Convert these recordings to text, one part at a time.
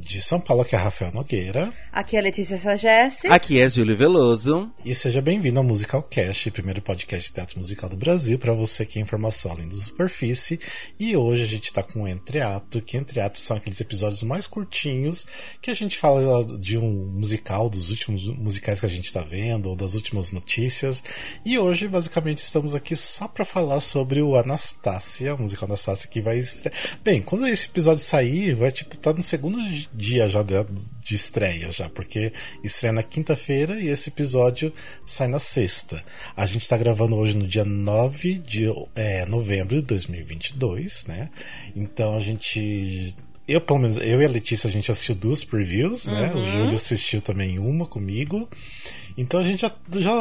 De São Paulo, aqui é Rafael Nogueira. Aqui é Letícia Sagesse. Aqui é Júlio Veloso. E seja bem-vindo ao Musical Cast, primeiro podcast de teatro musical do Brasil, para você que é informação além do superfície. E hoje a gente tá com o Entreato, que Entreato são aqueles episódios mais curtinhos que a gente fala de um musical, dos últimos musicais que a gente tá vendo, ou das últimas notícias. E hoje, basicamente, estamos aqui só para falar sobre o Anastácia, o musical Anastácia que vai estrear. Bem, quando esse episódio sair, vai tipo estar tá no segundo dia já de, de estreia já, porque estreia na quinta-feira e esse episódio sai na sexta. A gente está gravando hoje no dia 9 de é, novembro de 2022, né? Então a gente eu, pelo menos, eu e a Letícia, a gente assistiu duas previews, né? Uhum. O Júlio assistiu também uma comigo. Então a gente já, já,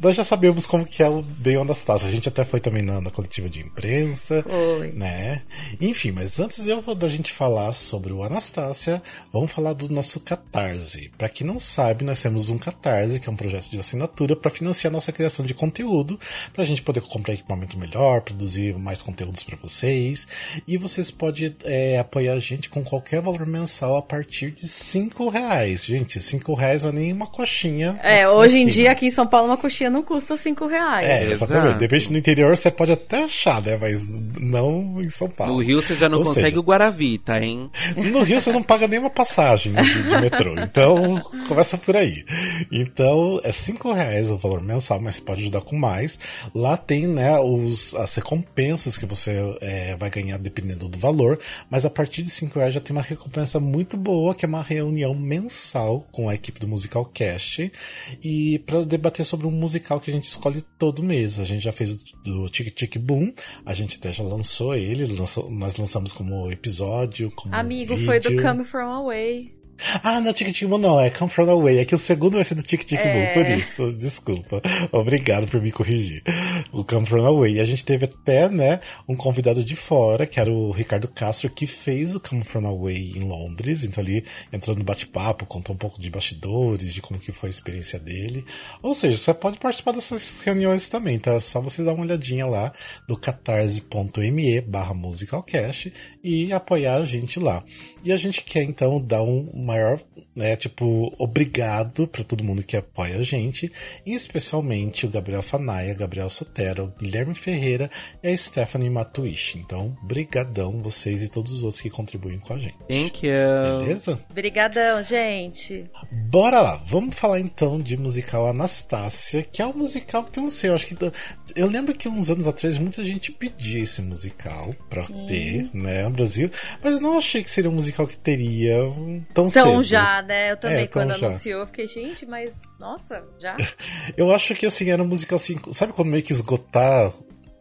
nós já sabemos como que é o Bem Anastácio. A gente até foi também na, na coletiva de imprensa. Foi. Né? Enfim, mas antes eu, da gente falar sobre o Anastácia, vamos falar do nosso Catarse. Para quem não sabe, nós temos um Catarse, que é um projeto de assinatura para financiar nossa criação de conteúdo, para a gente poder comprar equipamento melhor, produzir mais conteúdos para vocês. E vocês podem é, apoiar a gente com qualquer valor mensal a partir de 5 reais. Gente, 5 reais não é nem uma coxinha. É, hoje em dia aqui em São Paulo uma coxinha não custa 5 reais. É, exatamente. Depende no interior você pode até achar, né? Mas não em São Paulo. No Rio você já não Ou consegue seja, o Guaravita, hein? No Rio você não paga nenhuma passagem de, de metrô. Então, começa por aí. Então, é 5 reais o valor mensal, mas você pode ajudar com mais. Lá tem, né, os, as recompensas que você é, vai ganhar dependendo do valor. Mas a partir de 5 reais já tem uma recompensa muito boa, que é uma reunião mensal com a equipe do Musical Cast e para debater sobre um musical que a gente escolhe todo mês. A gente já fez do Tic Tic Boom, a gente até já lançou ele, lançou, nós lançamos como episódio, como Amigo, vídeo. foi do Come From Away. Ah, não, Tic Tic Boom não, é Come From Away. É que o segundo vai ser do Tic Tic é... Boom, por isso, desculpa. Obrigado por me corrigir. O Come From Away. E a gente teve até, né, um convidado de fora, que era o Ricardo Castro, que fez o Come From Away em Londres. Então ali entrou no bate-papo, contou um pouco de bastidores, de como que foi a experiência dele. Ou seja, você pode participar dessas reuniões também, tá? É só você dar uma olhadinha lá do catarse.me barra musicalcast e apoiar a gente lá. E a gente quer então dar um maior, né, tipo, obrigado para todo mundo que apoia a gente, e especialmente o Gabriel Fanaia, Gabriel Sotero, o Guilherme Ferreira e a Stephanie Matuishi. Então, brigadão vocês e todos os outros que contribuem com a gente. Thank you. Beleza? Brigadão, gente. Bora lá, vamos falar então de musical Anastácia, que é um musical que eu não sei, eu acho que eu lembro que uns anos atrás muita gente pedia esse musical pra Sim. ter, né, no Brasil, mas eu não achei que seria um musical que teria tão então já, né? Eu também, é, quando anunciou, fiquei, gente, mas nossa, já? eu acho que assim, era musical assim, sabe quando meio que esgotar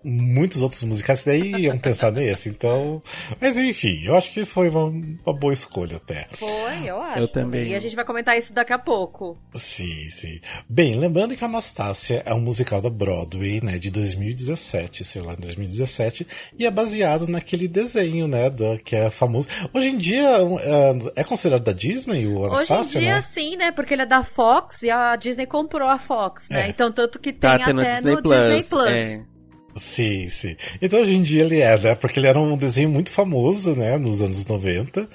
muitos outros musicais daí iam pensar nesse, então. Mas enfim, eu acho que foi uma, uma, boa escolha até. Foi, eu acho. Eu também. E a gente vai comentar isso daqui a pouco. Sim, sim. Bem, lembrando que Anastácia é um musical da Broadway, né, de 2017, sei lá, 2017, e é baseado naquele desenho, né, da, que é famoso. Hoje em dia é, é considerado da Disney o Anastácia, Hoje em dia né? sim, né, porque ele é da Fox e a Disney comprou a Fox, né? É. Então tanto que tá tem tá até no Disney Plus. Disney Plus. É. Sim, sim. Então hoje em dia ele é, né? Porque ele era um desenho muito famoso, né? Nos anos 90.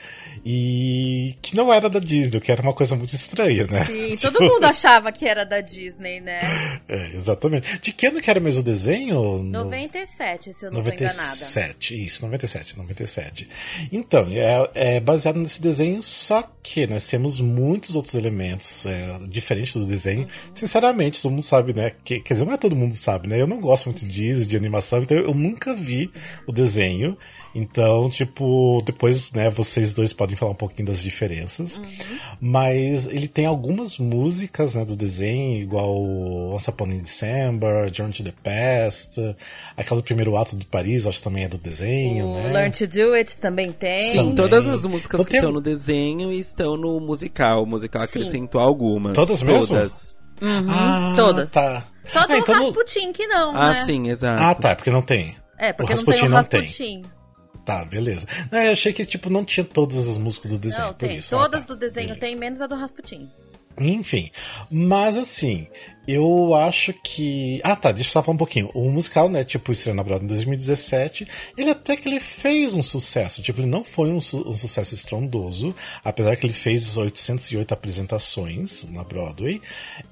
E que não era da Disney, que era uma coisa muito estranha, né? Sim, todo tipo... mundo achava que era da Disney, né? É, exatamente. De que ano que era mesmo o desenho? 97, se eu não 97, tô enganada. 97, isso, 97, 97. Então, é, é baseado nesse desenho, só que nós temos muitos outros elementos é, diferentes do desenho. Uhum. Sinceramente, todo mundo sabe, né? Que, quer dizer, não é todo mundo sabe, né? Eu não gosto muito de Disney, de animação, então eu nunca vi o desenho. Então, tipo, depois, né, vocês dois podem falar um pouquinho das diferenças. Uhum. Mas ele tem algumas músicas, né, do desenho, igual Once Upon a December, Journey to the Past, aquele primeiro ato de Paris, acho que também é do desenho, o né? Learn to Do It também tem. Sim, também. todas as músicas então, que tem... estão no desenho estão no musical. O musical Sim. acrescentou algumas. Todas mesmo? Todas. Uhum, ah, todas. Tá. Só do ah, então Rasputin que não, ah, né? Ah, sim, exato. Ah, tá, porque não tem. É, porque o Rasputin não tem. Não tem. Tá, beleza. Não, eu achei que, tipo, não tinha todas as músicas do desenho, não, por tem. isso. Todas ah, tá, do desenho beleza. tem, menos a do Rasputin. Enfim, mas assim, eu acho que. Ah, tá, deixa eu só falar um pouquinho. O musical, né, tipo, estreou na Broadway em 2017, ele até que ele fez um sucesso. Tipo, ele não foi um, su um sucesso estrondoso, apesar que ele fez 808 apresentações na Broadway.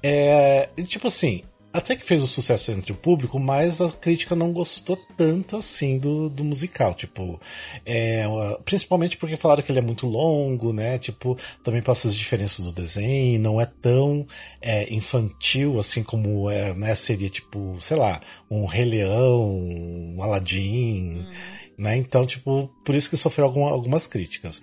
É, tipo assim, até que fez o sucesso entre o público, mas a crítica não gostou tanto assim do, do musical. Tipo, é, principalmente porque falaram que ele é muito longo, né? Tipo, também passa as diferenças do desenho, não é tão é, infantil assim como é, né? Seria tipo, sei lá, um Rei Leão, um Aladdin. Uhum. Né? Então, tipo, por isso que sofreu alguma, algumas críticas.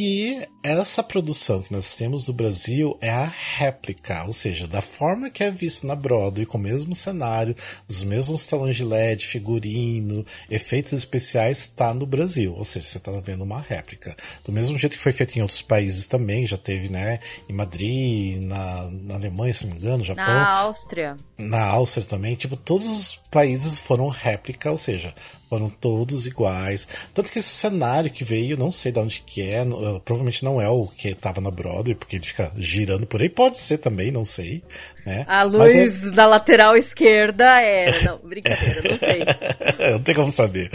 E essa produção que nós temos do Brasil é a réplica, ou seja, da forma que é visto na Broadway, com o mesmo cenário, os mesmos talões de LED, figurino, efeitos especiais, está no Brasil. Ou seja, você está vendo uma réplica. Do mesmo jeito que foi feito em outros países também, já teve, né, em Madrid, na, na Alemanha, se não me engano, Japão. Na Áustria. Na Áustria também. Tipo, todos os países foram réplica, ou seja, foram todos iguais. Tanto que esse cenário que veio, não sei de onde que é, uh, provavelmente não é o que estava na Broadway, porque ele fica girando por aí. Pode ser também, não sei. Né? A luz é... da lateral esquerda é. Não, brincadeira, não sei. não tem como saber.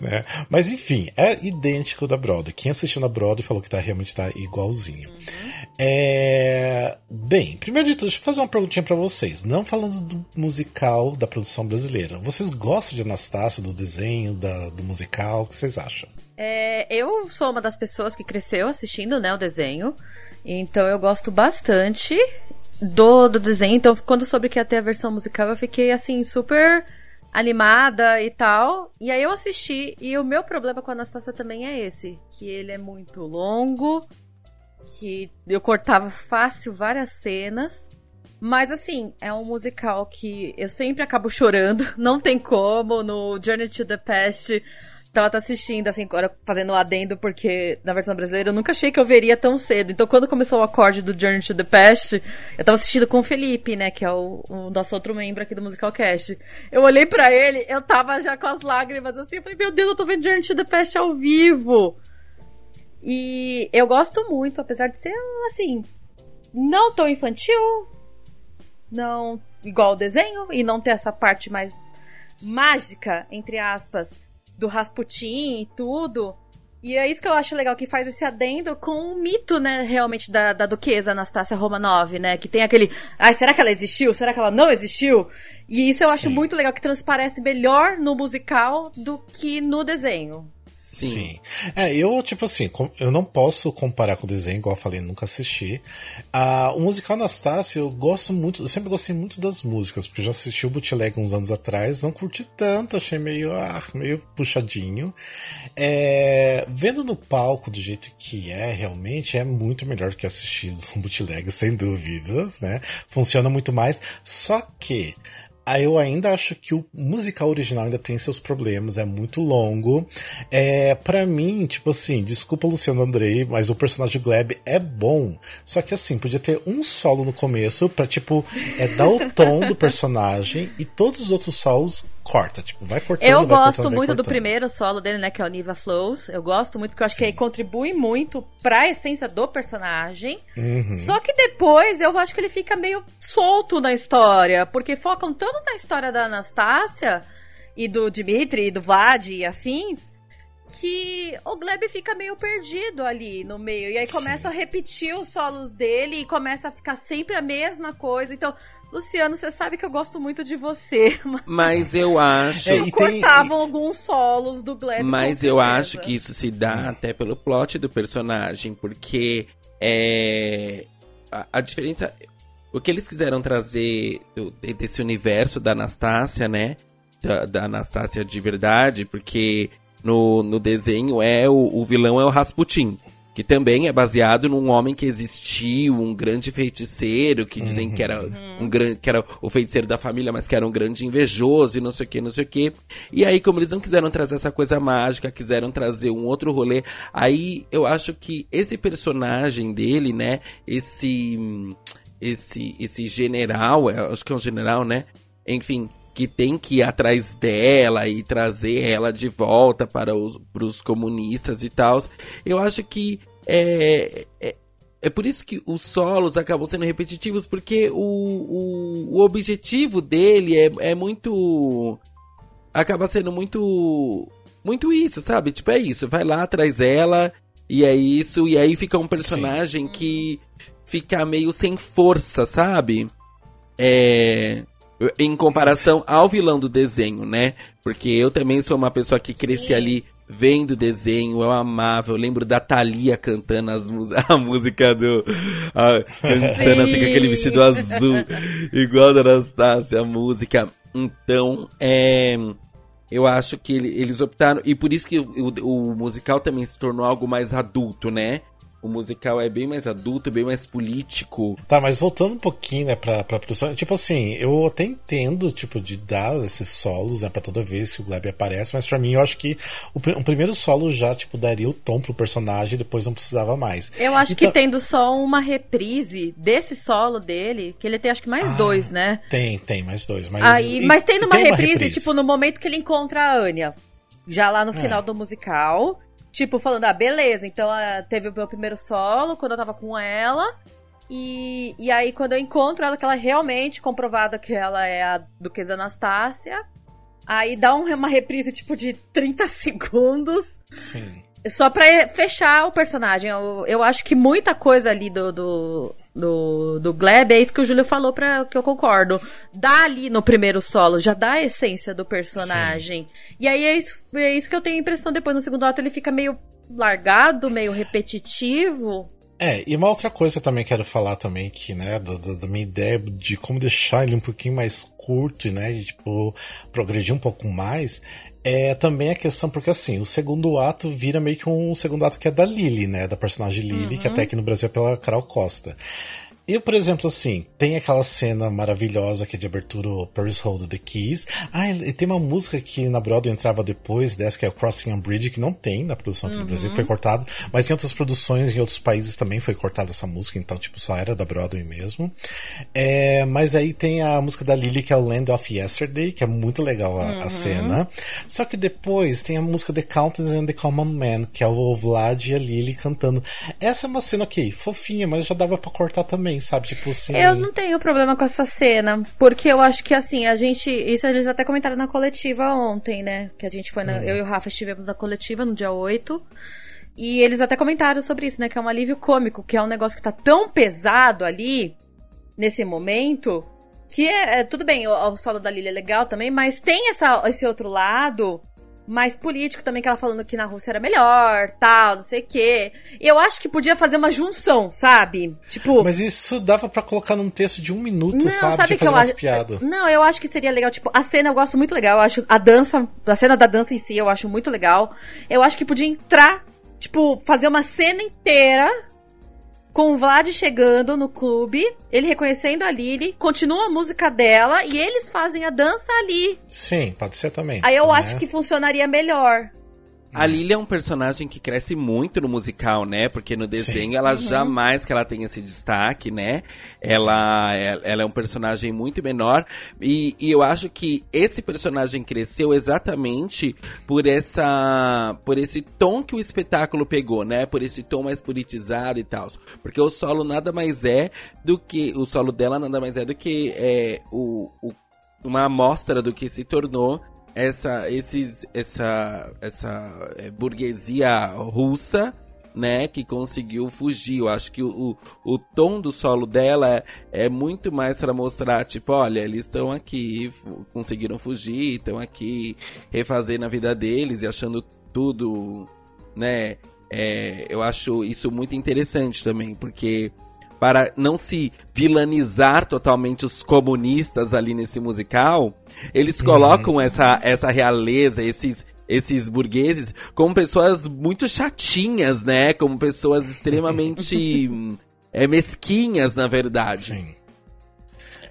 Né? Mas enfim, é idêntico da Broadway. Quem assistiu na Broadway falou que tá, realmente está igualzinho. Uhum. É... Bem, primeiro de tudo, deixa eu fazer uma perguntinha para vocês. Não falando do musical da produção brasileira. Vocês gostam de Anastácia, do desenho, da, do musical? O que vocês acham? É, eu sou uma das pessoas que cresceu assistindo né, o desenho. Então eu gosto bastante do, do desenho. Então, quando soube que ia ter a versão musical, eu fiquei assim, super animada e tal. E aí eu assisti, e o meu problema com a Anastasia também é esse: que ele é muito longo, que eu cortava fácil várias cenas. Mas assim, é um musical que eu sempre acabo chorando, não tem como. No Journey to the Past, tava assistindo, assim, agora fazendo o adendo, porque na versão brasileira eu nunca achei que eu veria tão cedo. Então, quando começou o acorde do Journey to the Past, eu tava assistindo com o Felipe, né, que é o, o nosso outro membro aqui do Musical Cast. Eu olhei para ele, eu tava já com as lágrimas assim, eu falei, meu Deus, eu tô vendo Journey to the Past ao vivo. E eu gosto muito, apesar de ser, assim, não tão infantil, não igual o desenho, e não ter essa parte mais mágica, entre aspas, do Rasputin e tudo. E é isso que eu acho legal, que faz esse adendo com o mito, né, realmente, da, da duquesa Anastácia Romanov, né? Que tem aquele. Ai, será que ela existiu? Será que ela não existiu? E isso eu acho Sim. muito legal, que transparece melhor no musical do que no desenho. Sim. Sim. É, eu, tipo assim, eu não posso comparar com o desenho, igual eu falei, nunca assisti. Ah, o musical Anastácia, eu gosto muito, eu sempre gostei muito das músicas, porque eu já assisti o bootleg uns anos atrás, não curti tanto, achei meio, ah, meio puxadinho. É, vendo no palco do jeito que é, realmente, é muito melhor que assistir um bootleg, sem dúvidas, né? Funciona muito mais, só que Eu ainda acho que o musical original ainda tem seus problemas, é muito longo. É, para mim, tipo assim, desculpa Luciano Andrei, mas o personagem Gleb é bom. Só que assim, podia ter um solo no começo pra, tipo, é, dar o tom do personagem e todos os outros solos corta, tipo, vai cortando. Eu vai gosto cortando, muito do primeiro solo dele, né, que é o Niva Flows. Eu gosto muito porque eu acho Sim. que ele contribui muito pra essência do personagem. Uhum. Só que depois eu acho que ele fica meio solto na história, porque focam tanto na história da Anastácia e do Dimitri e do Vlad e afins que o Gleb fica meio perdido ali no meio. E aí começa Sim. a repetir os solos dele e começa a ficar sempre a mesma coisa. Então, Luciano, você sabe que eu gosto muito de você. Mas eu acho. É, cortavam tem... alguns solos do Gleb. Mas eu acho que isso se dá até pelo plot do personagem, porque é. A, a diferença. O que eles quiseram trazer desse universo da Anastácia, né? Da, da Anastácia de verdade, porque no, no desenho é o, o vilão é o Rasputin que também é baseado num homem que existiu, um grande feiticeiro, que dizem que era uhum. um grande, que era o feiticeiro da família, mas que era um grande invejoso e não sei o que, não sei o que. E aí, como eles não quiseram trazer essa coisa mágica, quiseram trazer um outro rolê, aí eu acho que esse personagem dele, né, esse esse esse general, acho que é um general, né? Enfim, que tem que ir atrás dela e trazer ela de volta para os, para os comunistas e tal. Eu acho que é, é, é por isso que os solos acabam sendo repetitivos, porque o, o, o objetivo dele é, é muito. Acaba sendo muito. Muito isso, sabe? Tipo, é isso. Vai lá, traz ela, e é isso. E aí fica um personagem Sim. que fica meio sem força, sabe? É. Em comparação ao vilão do desenho, né? Porque eu também sou uma pessoa que cresci Sim. ali vendo desenho, eu amava. Eu lembro da Thalia cantando as, a música do. A, cantando assim com aquele vestido azul, igual da Anastácia, a música. Então, é. Eu acho que eles optaram. E por isso que o, o, o musical também se tornou algo mais adulto, né? O musical é bem mais adulto, bem mais político. Tá, mas voltando um pouquinho, né, pra, pra produção. Tipo assim, eu até entendo, tipo, de dar esses solos, né, pra toda vez que o Gleb aparece, mas para mim eu acho que o, o, primeiro solo já, tipo, daria o tom pro personagem e depois não precisava mais. Eu acho então... que tendo só uma reprise desse solo dele, que ele tem acho que mais ah, dois, né? Tem, tem mais dois. Mas, Aí, e, mas tendo uma, reprise, uma reprise, tipo, no momento que ele encontra a Anya. Já lá no é. final do musical. Tipo, falando, ah, beleza, então uh, teve o meu primeiro solo quando eu tava com ela. E, e aí, quando eu encontro ela, que ela é realmente comprovada que ela é a Duquesa Anastácia. Aí dá um, uma reprise, tipo, de 30 segundos. Sim. Só pra fechar o personagem. Eu, eu acho que muita coisa ali do, do, do, do Gleb é isso que o Júlio falou, pra, que eu concordo. Dá ali no primeiro solo, já dá a essência do personagem. Sim. E aí é isso, é isso que eu tenho a impressão. Depois no segundo ato ele fica meio largado, meio repetitivo. É, e uma outra coisa que eu também quero falar também, que, né, da, da, minha ideia de como deixar ele um pouquinho mais curto e, né, de, tipo, progredir um pouco mais, é também a questão, porque assim, o segundo ato vira meio que um segundo ato que é da Lily, né, da personagem Lily, uhum. que até aqui no Brasil é pela Carol Costa. Eu, por exemplo, assim, tem aquela cena maravilhosa que é de abertura Paris Hold the Keys. Ah, e tem uma música que na Broadway entrava depois dessa, que é o Crossing a Bridge, que não tem na produção aqui uhum. no Brasil, foi cortado. Mas em outras produções, em outros países também foi cortada essa música, então, tipo, só era da Broadway mesmo. É, mas aí tem a música da Lily, que é o Land of Yesterday, que é muito legal a, uhum. a cena. Só que depois tem a música The Countess and the Common Man, que é o Vlad e a Lily cantando. Essa é uma cena, ok, fofinha, mas já dava para cortar também sabe? Tipo assim. Eu não tenho problema com essa cena, porque eu acho que assim, a gente. Isso eles até comentaram na coletiva ontem, né? Que a gente foi. Na, hum. Eu e o Rafa estivemos na coletiva no dia 8. E eles até comentaram sobre isso, né? Que é um alívio cômico, que é um negócio que tá tão pesado ali, nesse momento, que é, é tudo bem, o, o solo da Lilia é legal também, mas tem essa, esse outro lado mais político também, que ela falando que na Rússia era melhor, tal, não sei o quê. Eu acho que podia fazer uma junção, sabe? Tipo. Mas isso dava para colocar num texto de um minuto, não, sabe? sabe que eu acho. Piada. Não, eu acho que seria legal. Tipo, a cena eu gosto muito legal. Eu acho a dança, a cena da dança em si, eu acho muito legal. Eu acho que podia entrar, tipo, fazer uma cena inteira com o Vlad chegando no clube, ele reconhecendo a Lily, continua a música dela e eles fazem a dança ali. Sim, pode ser também. Aí eu né? acho que funcionaria melhor. A Lily é um personagem que cresce muito no musical, né? Porque no desenho Sim. ela uhum. jamais que ela tem esse destaque, né? Ela, é, ela é um personagem muito menor. E, e, eu acho que esse personagem cresceu exatamente por essa. por esse tom que o espetáculo pegou, né? Por esse tom mais politizado e tal. Porque o solo nada mais é do que. O solo dela nada mais é do que é, o, o uma amostra do que se tornou essa, esses, essa, essa é, burguesia russa, né, que conseguiu fugir. Eu acho que o, o tom do solo dela é, é muito mais para mostrar, tipo, olha, eles estão aqui, conseguiram fugir, estão aqui refazendo a vida deles e achando tudo, né? É, eu acho isso muito interessante também, porque para não se vilanizar totalmente os comunistas ali nesse musical, eles colocam uhum. essa, essa realeza, esses, esses burgueses, como pessoas muito chatinhas, né? Como pessoas extremamente é, mesquinhas, na verdade. Sim.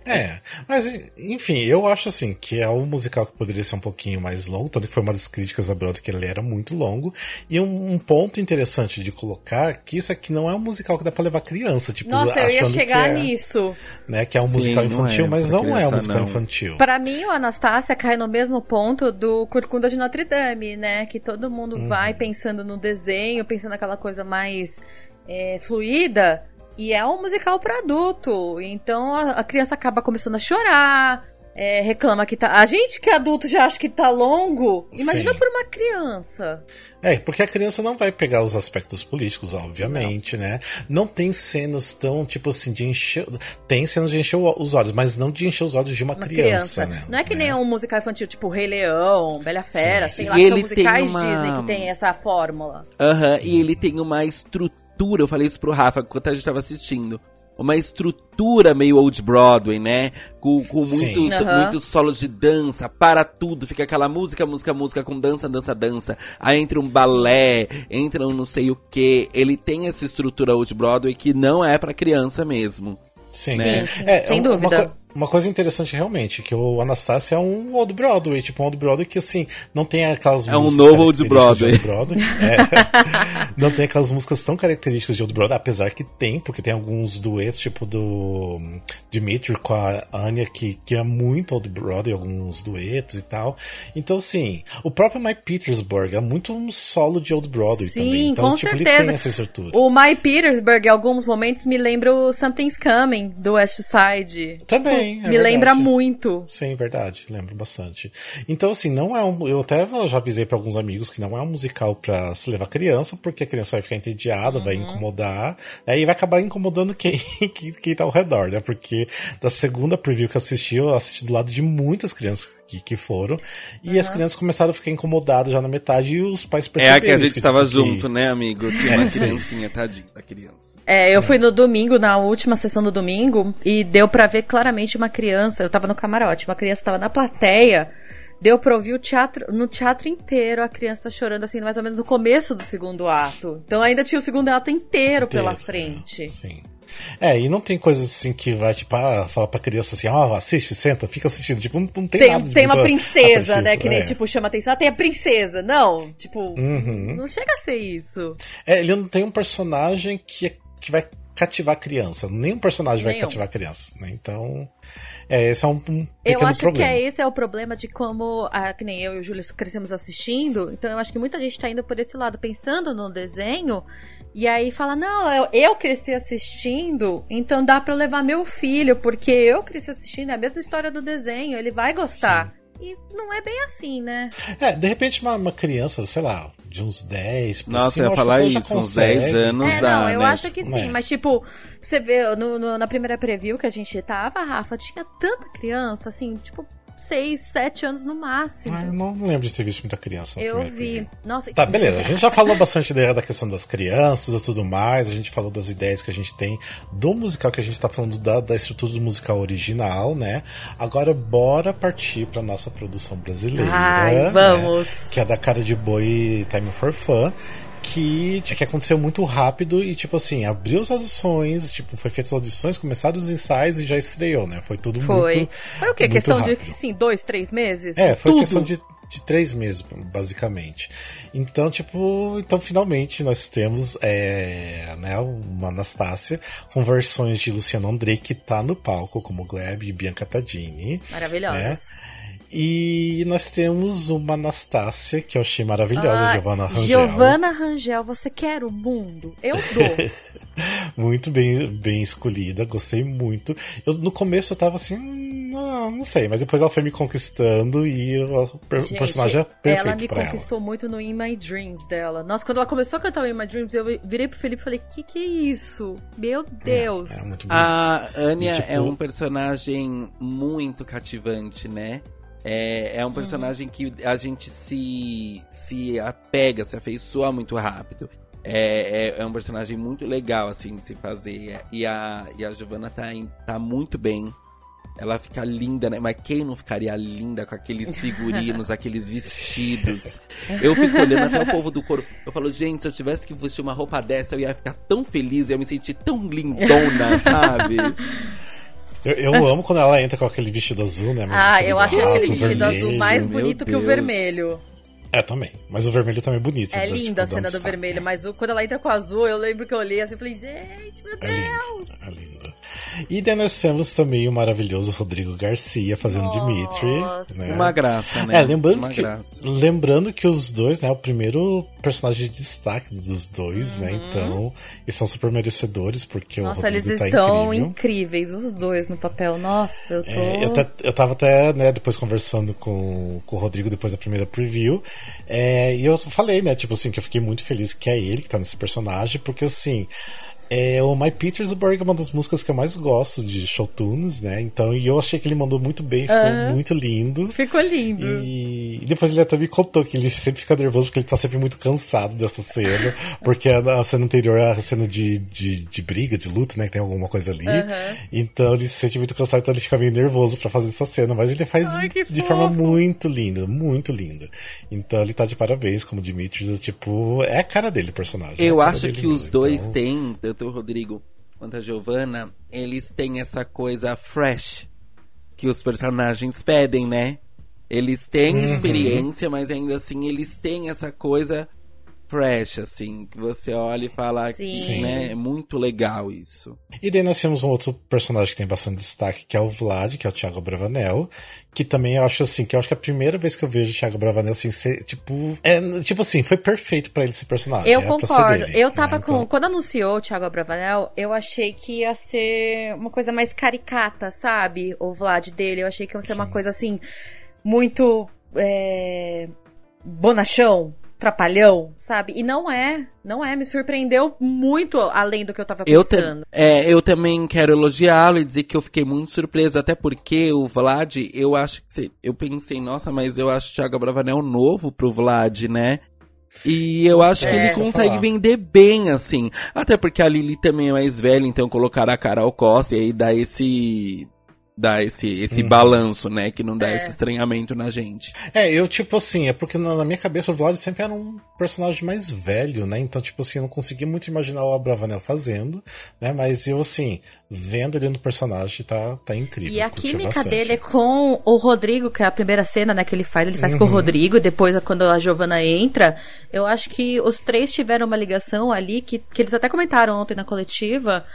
É, mas enfim, eu acho assim que é um musical que poderia ser um pouquinho mais longo, tanto que foi uma das críticas da Broadway que ele era muito longo. E um, um, ponto interessante de colocar que isso aqui não é um musical que dá pra levar criança, tipo, Nossa, eu ia chegar é, nisso. Né, que é um Sim, musical infantil, não é, mas não é um musical não. infantil. Para mim, o Anastácia cai no mesmo ponto do Corcunda de Notre Dame, né? Que todo mundo uhum. vai pensando no desenho, pensando naquela coisa mais é, fluida E é um musical para adulto. Então a, a criança acaba começando a chorar, é, reclama que tá. A gente que é adulto já acha que tá longo. Imagina Sim. por uma criança. É, porque a criança não vai pegar os aspectos políticos, obviamente, não. né? Não tem cenas tão, tipo assim, de encher. Tem cenas de encher os olhos, mas não de encher os olhos de uma, uma criança, criança, né? Não é que né? nem um musical infantil, tipo Rei Leão, Bela Fera, Sim. sei lá, que são musicais uma... Disney que tem essa fórmula. Aham, uhum, e ele tem uma estrutura, eu falei isso pro Rafa enquanto a gente tava assistindo uma estrutura meio old Broadway, né? Com, com muitos, uhum. muitos solos de dança, para tudo, fica aquela música, música, música com dança, dança, dança. Aí entra um balé, entra um não sei o que. Ele tem essa estrutura old Broadway que não é para criança mesmo. Sim, né? sim, sim. É, sem uma, dúvida. Uma, uma coisa interessante realmente, que o Anastasia é um Old Broadway, tipo um Old Broadway que assim, não tem aquelas É um novo Old Broadway. Old Broadway. É. não tem aquelas músicas tão características de Old Broadway, apesar que tem, porque tem alguns duetos, tipo do Dimitri com a Anya, que, que é muito Old Broadway, alguns duetos e tal. Então, assim, o próprio My Petersburg é muito um solo de Old Broadway Sim, também. Então, com tipo, certeza. ele tem essa estrutura. O My Petersburg, em alguns momentos, me lembra o Something's Coming, do West Side. Também. Sim, é me lembra muito. Sim, verdade, lembro bastante. Então, assim, não é um. Eu até já avisei para alguns amigos que não é um musical para se levar criança, porque a criança vai ficar entediada, uhum. vai incomodar, né, e vai acabar incomodando quem, quem, quem tá ao redor, né? Porque da segunda preview que eu assisti, eu assisti do lado de muitas crianças que, que foram, e uhum. as crianças começaram a ficar incomodadas já na metade, e os pais perceberam. É que a gente estava tipo, junto, que... né, amigo? Tinha uma criancinha, tadinha da criança. É, eu é. fui no domingo, na última sessão do domingo, e deu para ver claramente uma criança, eu tava no camarote, uma criança tava na plateia, deu pra ouvir o teatro, no teatro inteiro a criança chorando assim, mais ou menos no começo do segundo ato. Então ainda tinha o segundo ato inteiro, inteiro pela frente. Sim. É, e não tem coisas assim que vai, tipo, ah, falar pra criança assim, ó, oh, assiste, senta, fica assistindo. Tipo, não, não tem, tem nada Tem uma princesa, né? Que nem, é. tipo, chama atenção. Ah, tem a princesa. Não, tipo, uhum. não chega a ser isso. É, ele não tem um personagem que, que vai cativar a criança. Nenhum personagem Nenhum. vai cativar a criança, né? Então, é, esse é um, um pequeno Eu acho problema. que é, esse é o problema de como, a, que nem eu e o Júlio crescemos assistindo, então eu acho que muita gente tá indo por esse lado, pensando no desenho, e aí fala, não, eu, eu cresci assistindo, então dá para levar meu filho, porque eu cresci assistindo, é a mesma história do desenho, ele vai gostar. Sim. E não é bem assim, né? É, de repente uma, uma criança, sei lá, de uns 10. Nossa, cima, eu ia falar isso, uns 10 anos é, dá, não, eu né? acho que sim, é. mas tipo, você vê, no, no, na primeira preview que a gente tava, Rafa, tinha tanta criança, assim, tipo, seis, sete anos no máximo. Ah, eu não lembro de ter visto muita criança. Eu vi. Nossa, Tá, beleza. A gente já falou bastante da questão das crianças e tudo mais. A gente falou das ideias que a gente tem do musical, que a gente tá falando da, da estrutura do musical original, né? Agora, bora partir pra nossa produção brasileira. Ai, né? vamos! Né? Que é da cara de boi Time for Fun que, que aconteceu muito rápido e, tipo assim, abriu as audições, tipo, foi feitas as audições, começaram os ensaios e já estreou, né? Foi tudo foi. muito. Foi o quê? Questão rápido. de, sim, dois, três meses? É, foi tudo. questão de, de três meses, basicamente. Então, tipo, então finalmente nós temos é, né, uma Anastácia com versões de Luciano André que tá no palco, como Gleb e Bianca Tadini. Maravilhosas. Né? E nós temos uma Anastácia, que eu achei maravilhosa, ah, Giovanna Rangel. Giovanna Rangel, você quer o mundo? Eu dou. muito bem, bem escolhida, gostei muito. Eu, no começo eu tava assim, não, não sei, mas depois ela foi me conquistando e o Gente, personagem é perfeito Ela me conquistou ela. muito no In My Dreams dela. Nossa, quando ela começou a cantar o In My Dreams, eu virei pro Felipe e falei, que que é isso? Meu Deus. É, é a Anya tipo... é um personagem muito cativante, né? É, é um personagem que a gente se, se apega, se afeiçoa muito rápido. É, é, é, um personagem muito legal, assim, de se fazer. E a, e a Giovanna tá, tá muito bem. Ela fica linda, né? Mas quem não ficaria linda com aqueles figurinos, aqueles vestidos? Eu fico olhando até o povo do coro. Eu falo, gente, se eu tivesse que vestir uma roupa dessa, eu ia ficar tão feliz, eu ia me sentir tão lindona, sabe? Eu, eu amo quando ela entra com aquele vestido azul, né? Mas ah, eu acho aquele vestido vermelho. azul mais bonito que o vermelho. É, também. Mas o vermelho também é bonito. É né? linda Tipo, a cena do vermelho, mas o- quando ela entra com o azul, eu lembro que eu olhei assim e falei, gente, meu É Deus! lindo, é lindo. E daí nós temos também o maravilhoso Rodrigo Garcia fazendo Nossa. Dimitri. Né? Uma graça, né? É, lembrando Uma que, graça. lembrando que os dois, né, o primeiro personagem de destaque dos dois, né, então, eles são super merecedores, porque Uhum. Nossa, o Rodrigo eles tá estão incrível. incríveis, os dois no papel. Nossa, eu tô. É, eu, até- eu tava até, né, depois conversando com, com o Rodrigo depois da primeira preview, é, e eu falei, né, tipo assim, que eu fiquei muito feliz que é ele que tá nesse personagem, porque assim, é, o My Petersburg é uma das músicas que eu mais gosto de showtunes, né, então, e eu achei que ele mandou muito bem, ficou muito lindo. Ficou lindo. E depois ele até me contou que ele sempre fica nervoso porque ele tá sempre muito cansado dessa cena. Porque a, a cena anterior é a cena de, de, de briga, de luta, né? Que tem alguma coisa ali. Então ele se sente muito cansado, então ele fica meio nervoso pra fazer essa cena. Mas ele faz Ai, de fofo. forma muito linda, muito linda. Então ele tá de parabéns como Dimitri. Tipo, é a cara dele, o personagem. é Eu a cara acho que mesmo, os dois então- têm, tanto o Rodrigo quanto a Giovanna, eles têm essa coisa fresh que os personagens pedem, né? Eles têm Uhum. experiência, mas ainda assim eles têm essa coisa fresh, assim, que você olha e fala que, Sim. né, é muito legal isso. E daí nós temos um outro personagem que tem bastante destaque, que é o Vlad, que é o Thiago Bravanel, que também eu acho assim, que eu acho que é a primeira vez que eu vejo o Thiago Bravanel assim, ser, tipo, é, tipo assim, foi perfeito pra ele esse personagem. Eu ser concordo. dele, eu tava né? com. Então, Quando anunciou o Thiago Abravanel, eu achei que ia ser uma coisa mais caricata, sabe? O Vlad dele. Eu achei que ia ser uma coisa assim, muito. É, bonachão, trapalhão, sabe? E não é. Não é. Me surpreendeu muito além do que eu tava Eu, ta- pensando. é, eu também quero elogiá-lo e dizer que eu fiquei muito surpreso, até porque o Vlad, eu acho que. Eu pensei, nossa, mas eu acho o Thiago Bravanel novo pro Vlad, né? E eu acho que É. ele Deixa eu consegue vender bem, assim. Até porque a Lili também é mais velha, então colocar a Carol Costa e aí dá esse. Dá esse, esse Uhum. balanço, né? Que não dá É. esse estranhamento na gente. É, eu, tipo assim, é porque na, minha cabeça o Vlad sempre era um personagem mais velho, né? Então, tipo assim, eu não conseguia muito imaginar o Abravanel fazendo, né? Mas eu, assim, vendo ele no personagem, tá, tá incrível. E a química bastante. dele é com o Rodrigo, que é a primeira cena né, que ele faz, ele faz Uhum. com o Rodrigo, e depois quando a Giovanna entra, eu acho que os três tiveram uma ligação ali, que, que eles até comentaram ontem na coletiva.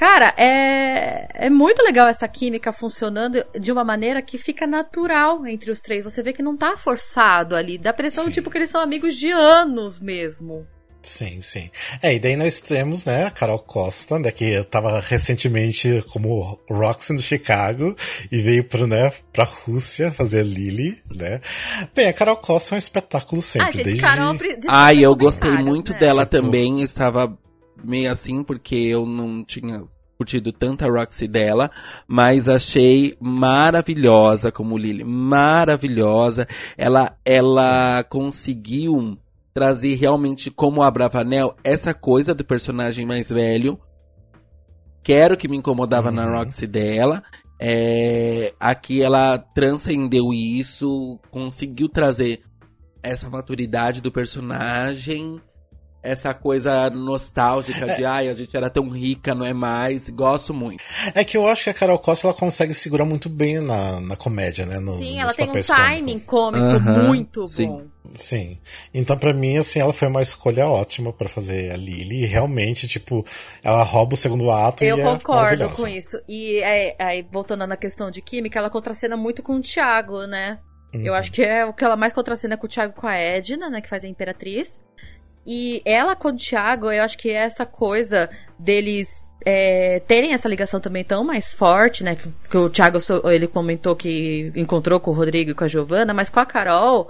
Cara, é, é muito legal essa química funcionando de uma maneira que fica natural entre os três. Você vê que não tá forçado ali. Dá a impressão Sim. tipo que eles são amigos de anos mesmo. Sim, sim. É, e daí nós temos, né, a Carol Costa, né, que tava recentemente como Roxy no Chicago e veio pro, né, pra Rússia fazer a Lily, né. Bem, a Carol Costa é um espetáculo sempre, ah, gente, desde... Carol. Ai, eu gostei muito né? dela Tipo- também. Estava meio assim porque eu não tinha curtido tanta Roxy dela, mas achei maravilhosa como Lily, maravilhosa. Ela ela conseguiu trazer realmente como a Bravanel essa coisa do personagem mais velho. Quero que me incomodava na Uhum. Roxy dela. É, aqui ela transcendeu isso, conseguiu trazer essa maturidade do personagem, essa coisa nostálgica de ai, a gente era tão rica, não é mais. Gosto muito. É que eu acho que a Carol Costa, ela consegue segurar muito bem na, na comédia, né, no, Sim, ela tem um timing cômico Aham, muito sim. bom. Sim. Então, pra mim, assim, ela foi uma escolha ótima pra fazer a Lily. E realmente, tipo, ela rouba o segundo ato Eu e é concordo maravilhosa. com isso. E é, aí, voltando na questão de química, ela contracena muito com o Thiago, né? Uhum. Eu acho que é o que ela mais contracena é com o Thiago e com a Edna, né? Que faz a Imperatriz. E ela com o Thiago, eu acho que é essa coisa deles é, terem essa ligação também tão mais forte, né? Que, que o Thiago, ele comentou que encontrou com o Rodrigo e com a Giovanna, mas com a Carol,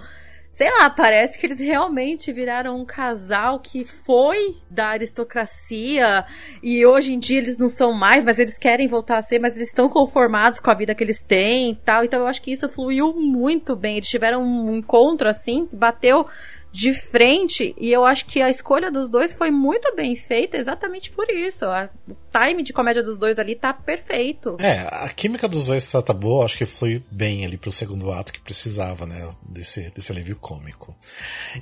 sei lá, parece que eles realmente viraram um casal que foi da aristocracia e hoje em dia eles não são mais, mas eles querem voltar a ser, mas eles estão conformados com a vida que eles têm e tal. Então eu acho que isso fluiu muito bem. Eles tiveram um encontro assim, bateu de frente e eu acho que a escolha dos dois foi muito bem feita exatamente por isso. Time de comédia dos dois ali tá perfeito. É, a química dos dois tá, tá boa, acho que foi bem ali pro segundo ato que precisava, né? Desse, desse alívio cômico.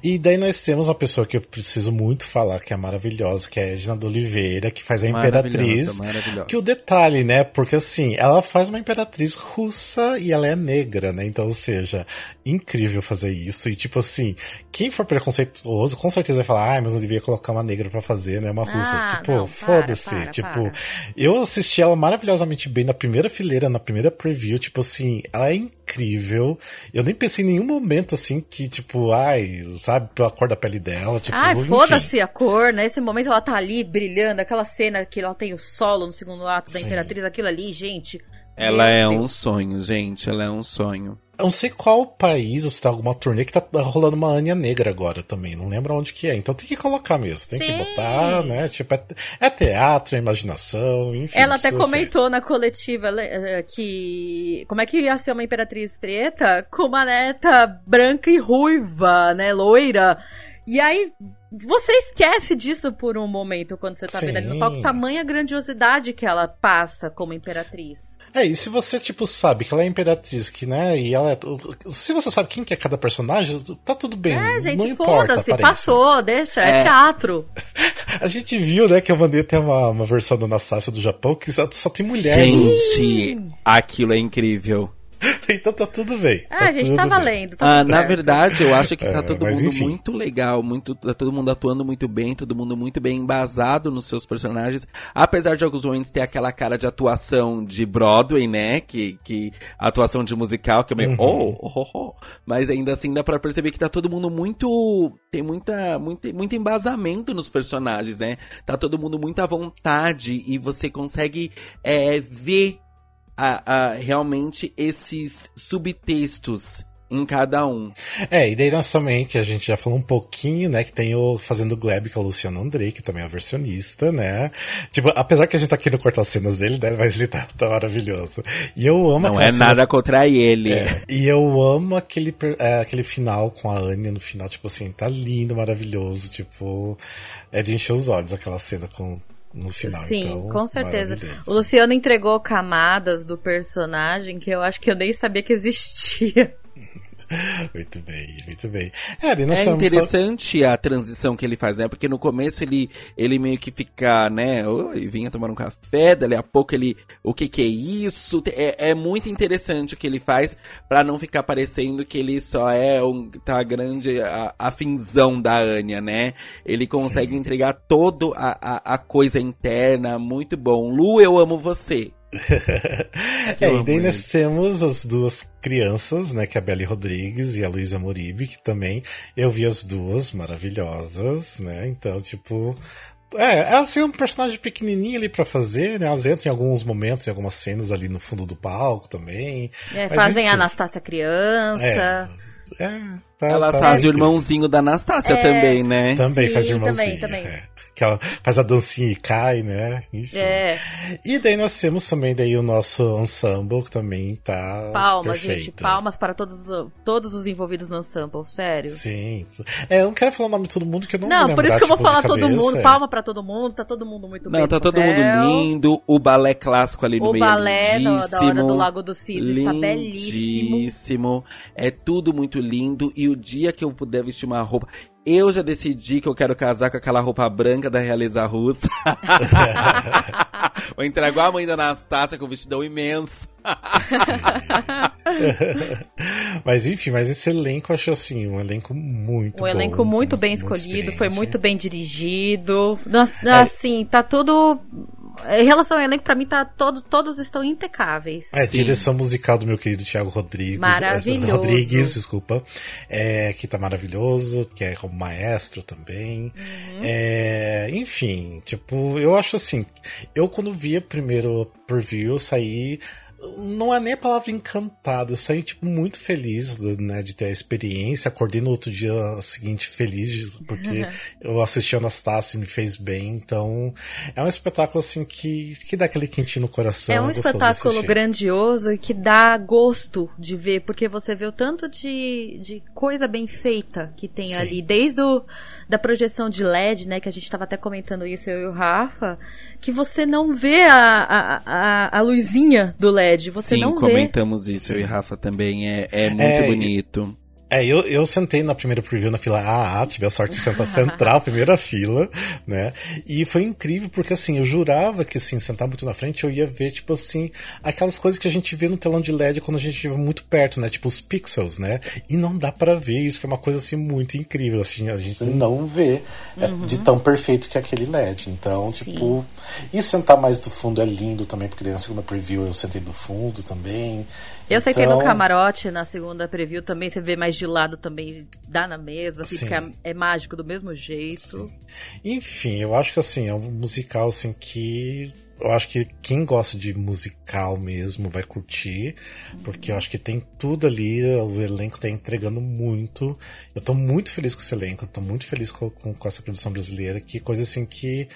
E daí nós temos uma pessoa que eu preciso muito falar, que é maravilhosa, que é a Edna de Oliveira, que faz a Imperatriz. Maravilhosa. Que o detalhe, né? Porque assim, ela faz uma Imperatriz russa e ela é negra, né? Então, ou seja, incrível fazer isso. E tipo assim, quem for preconceituoso, com certeza vai falar, ah, mas não devia colocar uma negra pra fazer, né? Uma russa. Ah, tipo, foda-se. para, para, Tipo, eu assisti ela maravilhosamente bem na primeira fileira, na primeira preview. Tipo assim, ela é incrível. Eu nem pensei em nenhum momento assim que, tipo, ai, sabe, pela cor da pele dela. Tipo, Ai, foda-se a cor, né? Esse momento ela tá ali brilhando, aquela cena que ela tem o solo no segundo ato da Sim. Imperatriz, aquilo ali, gente. Ela Meu é Deus. um sonho, gente. Ela é um sonho. Eu não sei qual país, ou se tem alguma turnê que tá rolando uma Anya Negra agora também. Não lembro onde que é. Então tem que colocar mesmo. Tem que Sim. botar, né? Tipo, é, é teatro, é imaginação, enfim. Ela até precisa ser. comentou na coletiva le- eh, que. Como é que ia ser uma imperatriz preta com uma neta branca e ruiva, né? Loira. E aí. Você esquece disso por um momento quando você tá vendo ali no Sim. palco, tamanha grandiosidade que ela passa como imperatriz. É, e se você, tipo, sabe que ela é imperatriz, que, né, e ela é... Se você sabe quem que é cada personagem, tá tudo bem. É, não gente, importa, foda-se, passou, deixa, é, É. teatro. A gente viu, né, que a Wandeia tem uma, uma versão da Anastácia do Japão que só, tem mulher. no- Gente, aquilo é incrível. então tá tudo bem. Ah, tá a gente tá valendo, tá Ah, na verdade, eu acho que tá É, todo mas mundo enfim. muito legal, muito, tá todo mundo atuando muito bem, todo mundo muito bem embasado nos seus personagens. Apesar de alguns momentos ter aquela cara de atuação de Broadway, né? Que, que atuação de musical, que é meio oh, oh, oh, oh. Mas ainda assim dá pra perceber que tá todo mundo muito. Tem muita, muito, muito embasamento nos personagens, né? Tá todo mundo muito à vontade e você consegue é, ver a, a- realmente esses subtextos em cada um. É, e daí nós também, que a gente já falou um pouquinho, né, que tem o Fazendo Gleb, que é o Luciano Andrei, que também é o versionista, né? Tipo, apesar que a gente tá querendo cortar as cenas dele, né, mas ele tá, tá maravilhoso. E eu amo Não é cena- nada contra ele. É, e eu amo aquele, é, aquele final com a Anya no final, tipo assim, tá lindo, maravilhoso, tipo, é de encher os olhos aquela cena com, no final. Sim, então, com certeza. O Luciano entregou camadas do personagem que eu acho que eu nem sabia que existia. Muito bem, muito bem. É, É interessante a transição que ele faz, né? Porque no começo ele, ele meio que fica, né? Oi, vinha tomar um café, dali a pouco ele. O que que é isso? É, é muito interessante o que ele faz pra não ficar parecendo que ele só é um. tá grande a, a finzão da Anya, né? Ele consegue entregar todo a, a, a coisa interna, muito bom. Lu, eu amo você. é, e daí nós temos as duas crianças, né, que é a Belly Rodrigues e a Luísa Moribe, que também eu vi as duas maravilhosas, né, então, tipo... É, elas têm um personagem pequenininho ali pra fazer, né, elas entram em alguns momentos, em algumas cenas ali no fundo do palco também. É, Mas, fazem a Anastácia criança. É, é, tá, Ela tá faz o irmãozinho da Anastácia É. também, né? Também Sim, faz irmãozinho. também, também. Que ela faz a dancinha e cai, né? Enfim. É. E daí nós temos também daí o nosso ensemble, que também tá Palmas, perfeito. gente. Palmas para todos, todos os envolvidos no ensemble, sério. Sim. É, eu não quero falar o nome de todo mundo, que eu não Não, por isso que eu vou tipo, falar todo cabeça, mundo. é. Palma pra todo mundo, tá todo mundo muito bem. Não, tá no todo mundo lindo. O balé clássico ali no O meio balé é no- lindíssimo. da hora do Lago dos Cisnes tá belíssimo. É tudo muito lindo. E o dia que eu puder vestir uma roupa... Eu já decidi que eu quero casar com aquela roupa branca da Realiza Russa. Vou entrar igual a mãe da Anastácia com o vestidão imenso. mas enfim, mas esse elenco eu acho assim, um elenco muito Um bom. elenco muito bem escolhido, foi muito bem dirigido. É. Assim, tá tudo. Em relação ao elenco, pra mim, tá todo, todos estão impecáveis. É, Sim. direção musical do meu querido Thiago Rodrigues. Maravilhoso. Rodrigues, desculpa. É, que tá maravilhoso, que é como maestro também. Uhum. É, enfim, tipo, eu acho assim, eu quando vi a primeiro preview, eu saí não é nem a palavra encantado, eu saí, tipo, muito feliz, né, de ter a experiência. Acordei no outro dia seguinte feliz, porque eu assisti a Anastácia e me fez bem. Então, é um espetáculo, assim, que, que dá aquele quentinho no coração. É um é espetáculo grandioso e que dá gosto de ver, porque você vê o tanto de, de coisa bem feita que tem Sim. ali, desde o, da projeção de LED, né, que a gente estava até comentando isso, eu e o Rafa, que você não vê a, a, a, a luzinha do LED, você Sim, não vê. comentamos isso, eu e Rafa também, é, é muito é, bonito. É, eu, eu sentei na primeira preview na fila AA, tive a sorte de sentar central, primeira fila, né? E foi incrível porque, assim, eu jurava que, assim, sentar muito na frente eu ia ver, tipo assim, aquelas coisas que a gente vê no telão de LED quando a gente estiver muito perto, né? Tipo os pixels, né? E não dá para ver isso, que é uma coisa, assim, muito incrível, assim, a gente não vê uhum. de tão perfeito que é aquele LED. Então, Sim. tipo. E sentar mais do fundo é lindo também, porque na segunda preview eu sentei do fundo também. Eu então... que no camarote, na segunda preview, também você vê mais de lado também, dá na mesma, assim, porque é, é, mágico do mesmo jeito. Sim. Enfim, eu acho que assim, é um musical assim que eu acho que quem gosta de musical mesmo vai curtir, porque eu acho que tem tudo ali, o elenco tá entregando muito. Eu tô muito feliz com esse elenco, eu tô muito feliz com, com, com essa produção brasileira, que coisa assim que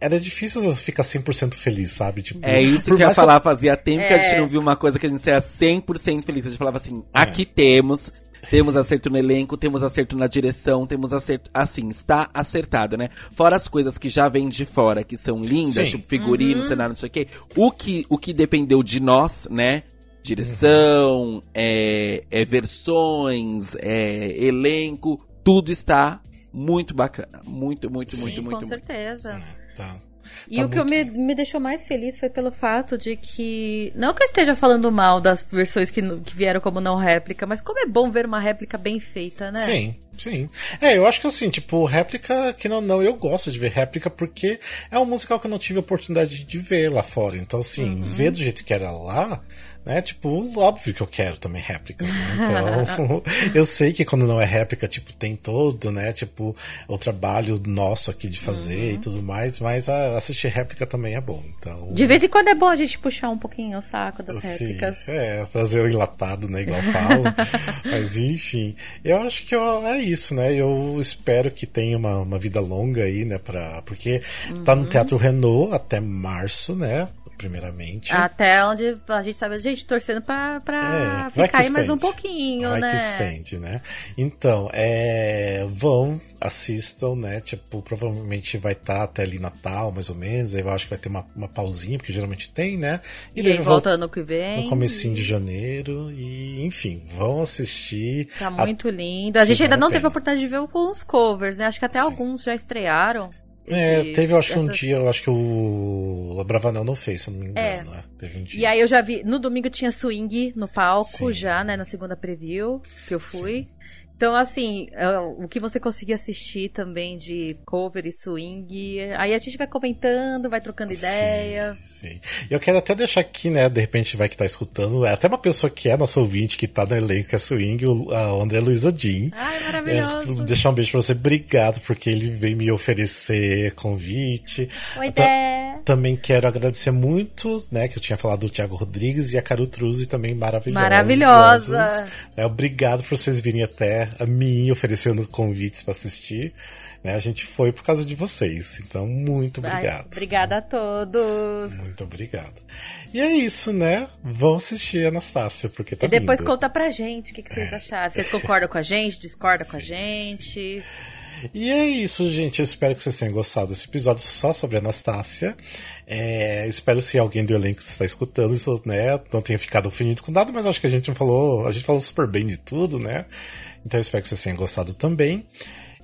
era difícil ficar 100% feliz, sabe? Tipo, é isso que eu ia falar, fazia tempo é... que a gente é. não viu uma coisa que a gente seja 100% feliz. A gente falava assim, é. aqui temos, temos acerto no elenco, temos acerto na direção, temos acerto. Assim, está acertado, né? Fora as coisas que já vêm de fora, que são lindas, Sim. tipo figurino, uhum. cenário, não sei o quê. O que, o que dependeu de nós, né? Direção, uhum. é, é, versões, é, elenco, tudo está muito bacana. Muito, muito, Sim, muito, muito. Com certeza. Muito. Tá. E tá o que eu me, me deixou mais feliz foi pelo fato de que. Não que eu esteja falando mal das versões que, que vieram como não réplica, mas como é bom ver uma réplica bem feita, né? Sim, sim. É, eu acho que assim, tipo, réplica, que não, não, eu gosto de ver réplica porque é um musical que eu não tive a oportunidade de ver lá fora. Então, assim, uhum. ver do jeito que era lá né? Tipo, óbvio que eu quero também réplicas, né? Então, eu sei que quando não é réplica, tipo, tem todo, né? Tipo, o trabalho nosso aqui de fazer uhum. e tudo mais, mas a, assistir réplica também é bom, então... De vez em quando é bom a gente puxar um pouquinho o saco das réplicas. Sim, é, fazer o enlatado, né? Igual falo. mas, enfim, eu acho que eu, é isso, né? Eu espero que tenha uma, uma vida longa aí, né? Pra, porque uhum. tá no uhum. Teatro Renault até março, né? Primeiramente. Até onde a gente sabe, a gente torcendo pra, pra é, ficar aí mais um pouquinho, vai né? que estende, né? Então, é, vão, assistam, né? Tipo, provavelmente vai estar tá até ali Natal, mais ou menos. Aí eu acho que vai ter uma, uma pausinha, porque geralmente tem, né? E, e daí volta, volta ano que vem. No comecinho de janeiro. E, enfim, vão assistir. Tá muito a... lindo. A gente ainda não teve a oportunidade de ver com os covers, né? Acho que até Sim. alguns já estrearam. É, teve, eu acho que um dia, eu acho que o Bravanel não fez, se não me engano, é. né? Teve um dia. E aí eu já vi, no domingo tinha swing no palco Sim. já, né, na segunda preview, que eu fui. Sim. Então, assim, é, o que você conseguir assistir também de cover e swing, aí a gente vai comentando, vai trocando ideia. Sim. Eu quero até deixar aqui, né, de repente vai que tá escutando, é até uma pessoa que é nosso ouvinte, que tá no elenco, que é swing, o André Luiz Odin. Ai, maravilhoso. É, deixar um beijo pra você, obrigado, porque ele veio me oferecer convite. Oi, Dé. Também quero agradecer muito, né, que eu tinha falado do Thiago Rodrigues e a Caru Truzzi também maravilhosa. Maravilhosa. É, obrigado por vocês virem até a mim oferecendo convites para assistir. Né? A gente foi por causa de vocês. Então, muito obrigado. Ai, obrigada a todos. Muito obrigado. E é isso, né? Vão assistir Anastácia, porque tá E depois lindo. conta pra gente o que, que vocês é. acharam. Vocês concordam com a gente? Discordam com a gente? E é isso, gente. Eu espero que vocês tenham gostado desse episódio só sobre Anastácia. É, espero se alguém do elenco está escutando isso, né? Não tenha ficado ofendido com nada, mas acho que a gente falou. A gente falou super bem de tudo, né? Então eu espero que vocês tenham gostado também.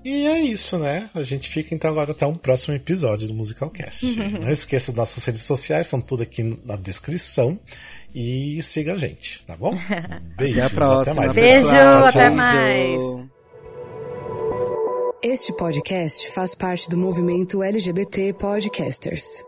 E é isso, né? A gente fica então agora até um próximo episódio do Musicalcast. Não esqueça das nossas redes sociais, estão tudo aqui na descrição. E siga a gente, tá bom? Beijos, até, até mais. Beijo, tchau, até mais. Este podcast faz parte do movimento LGBT Podcasters.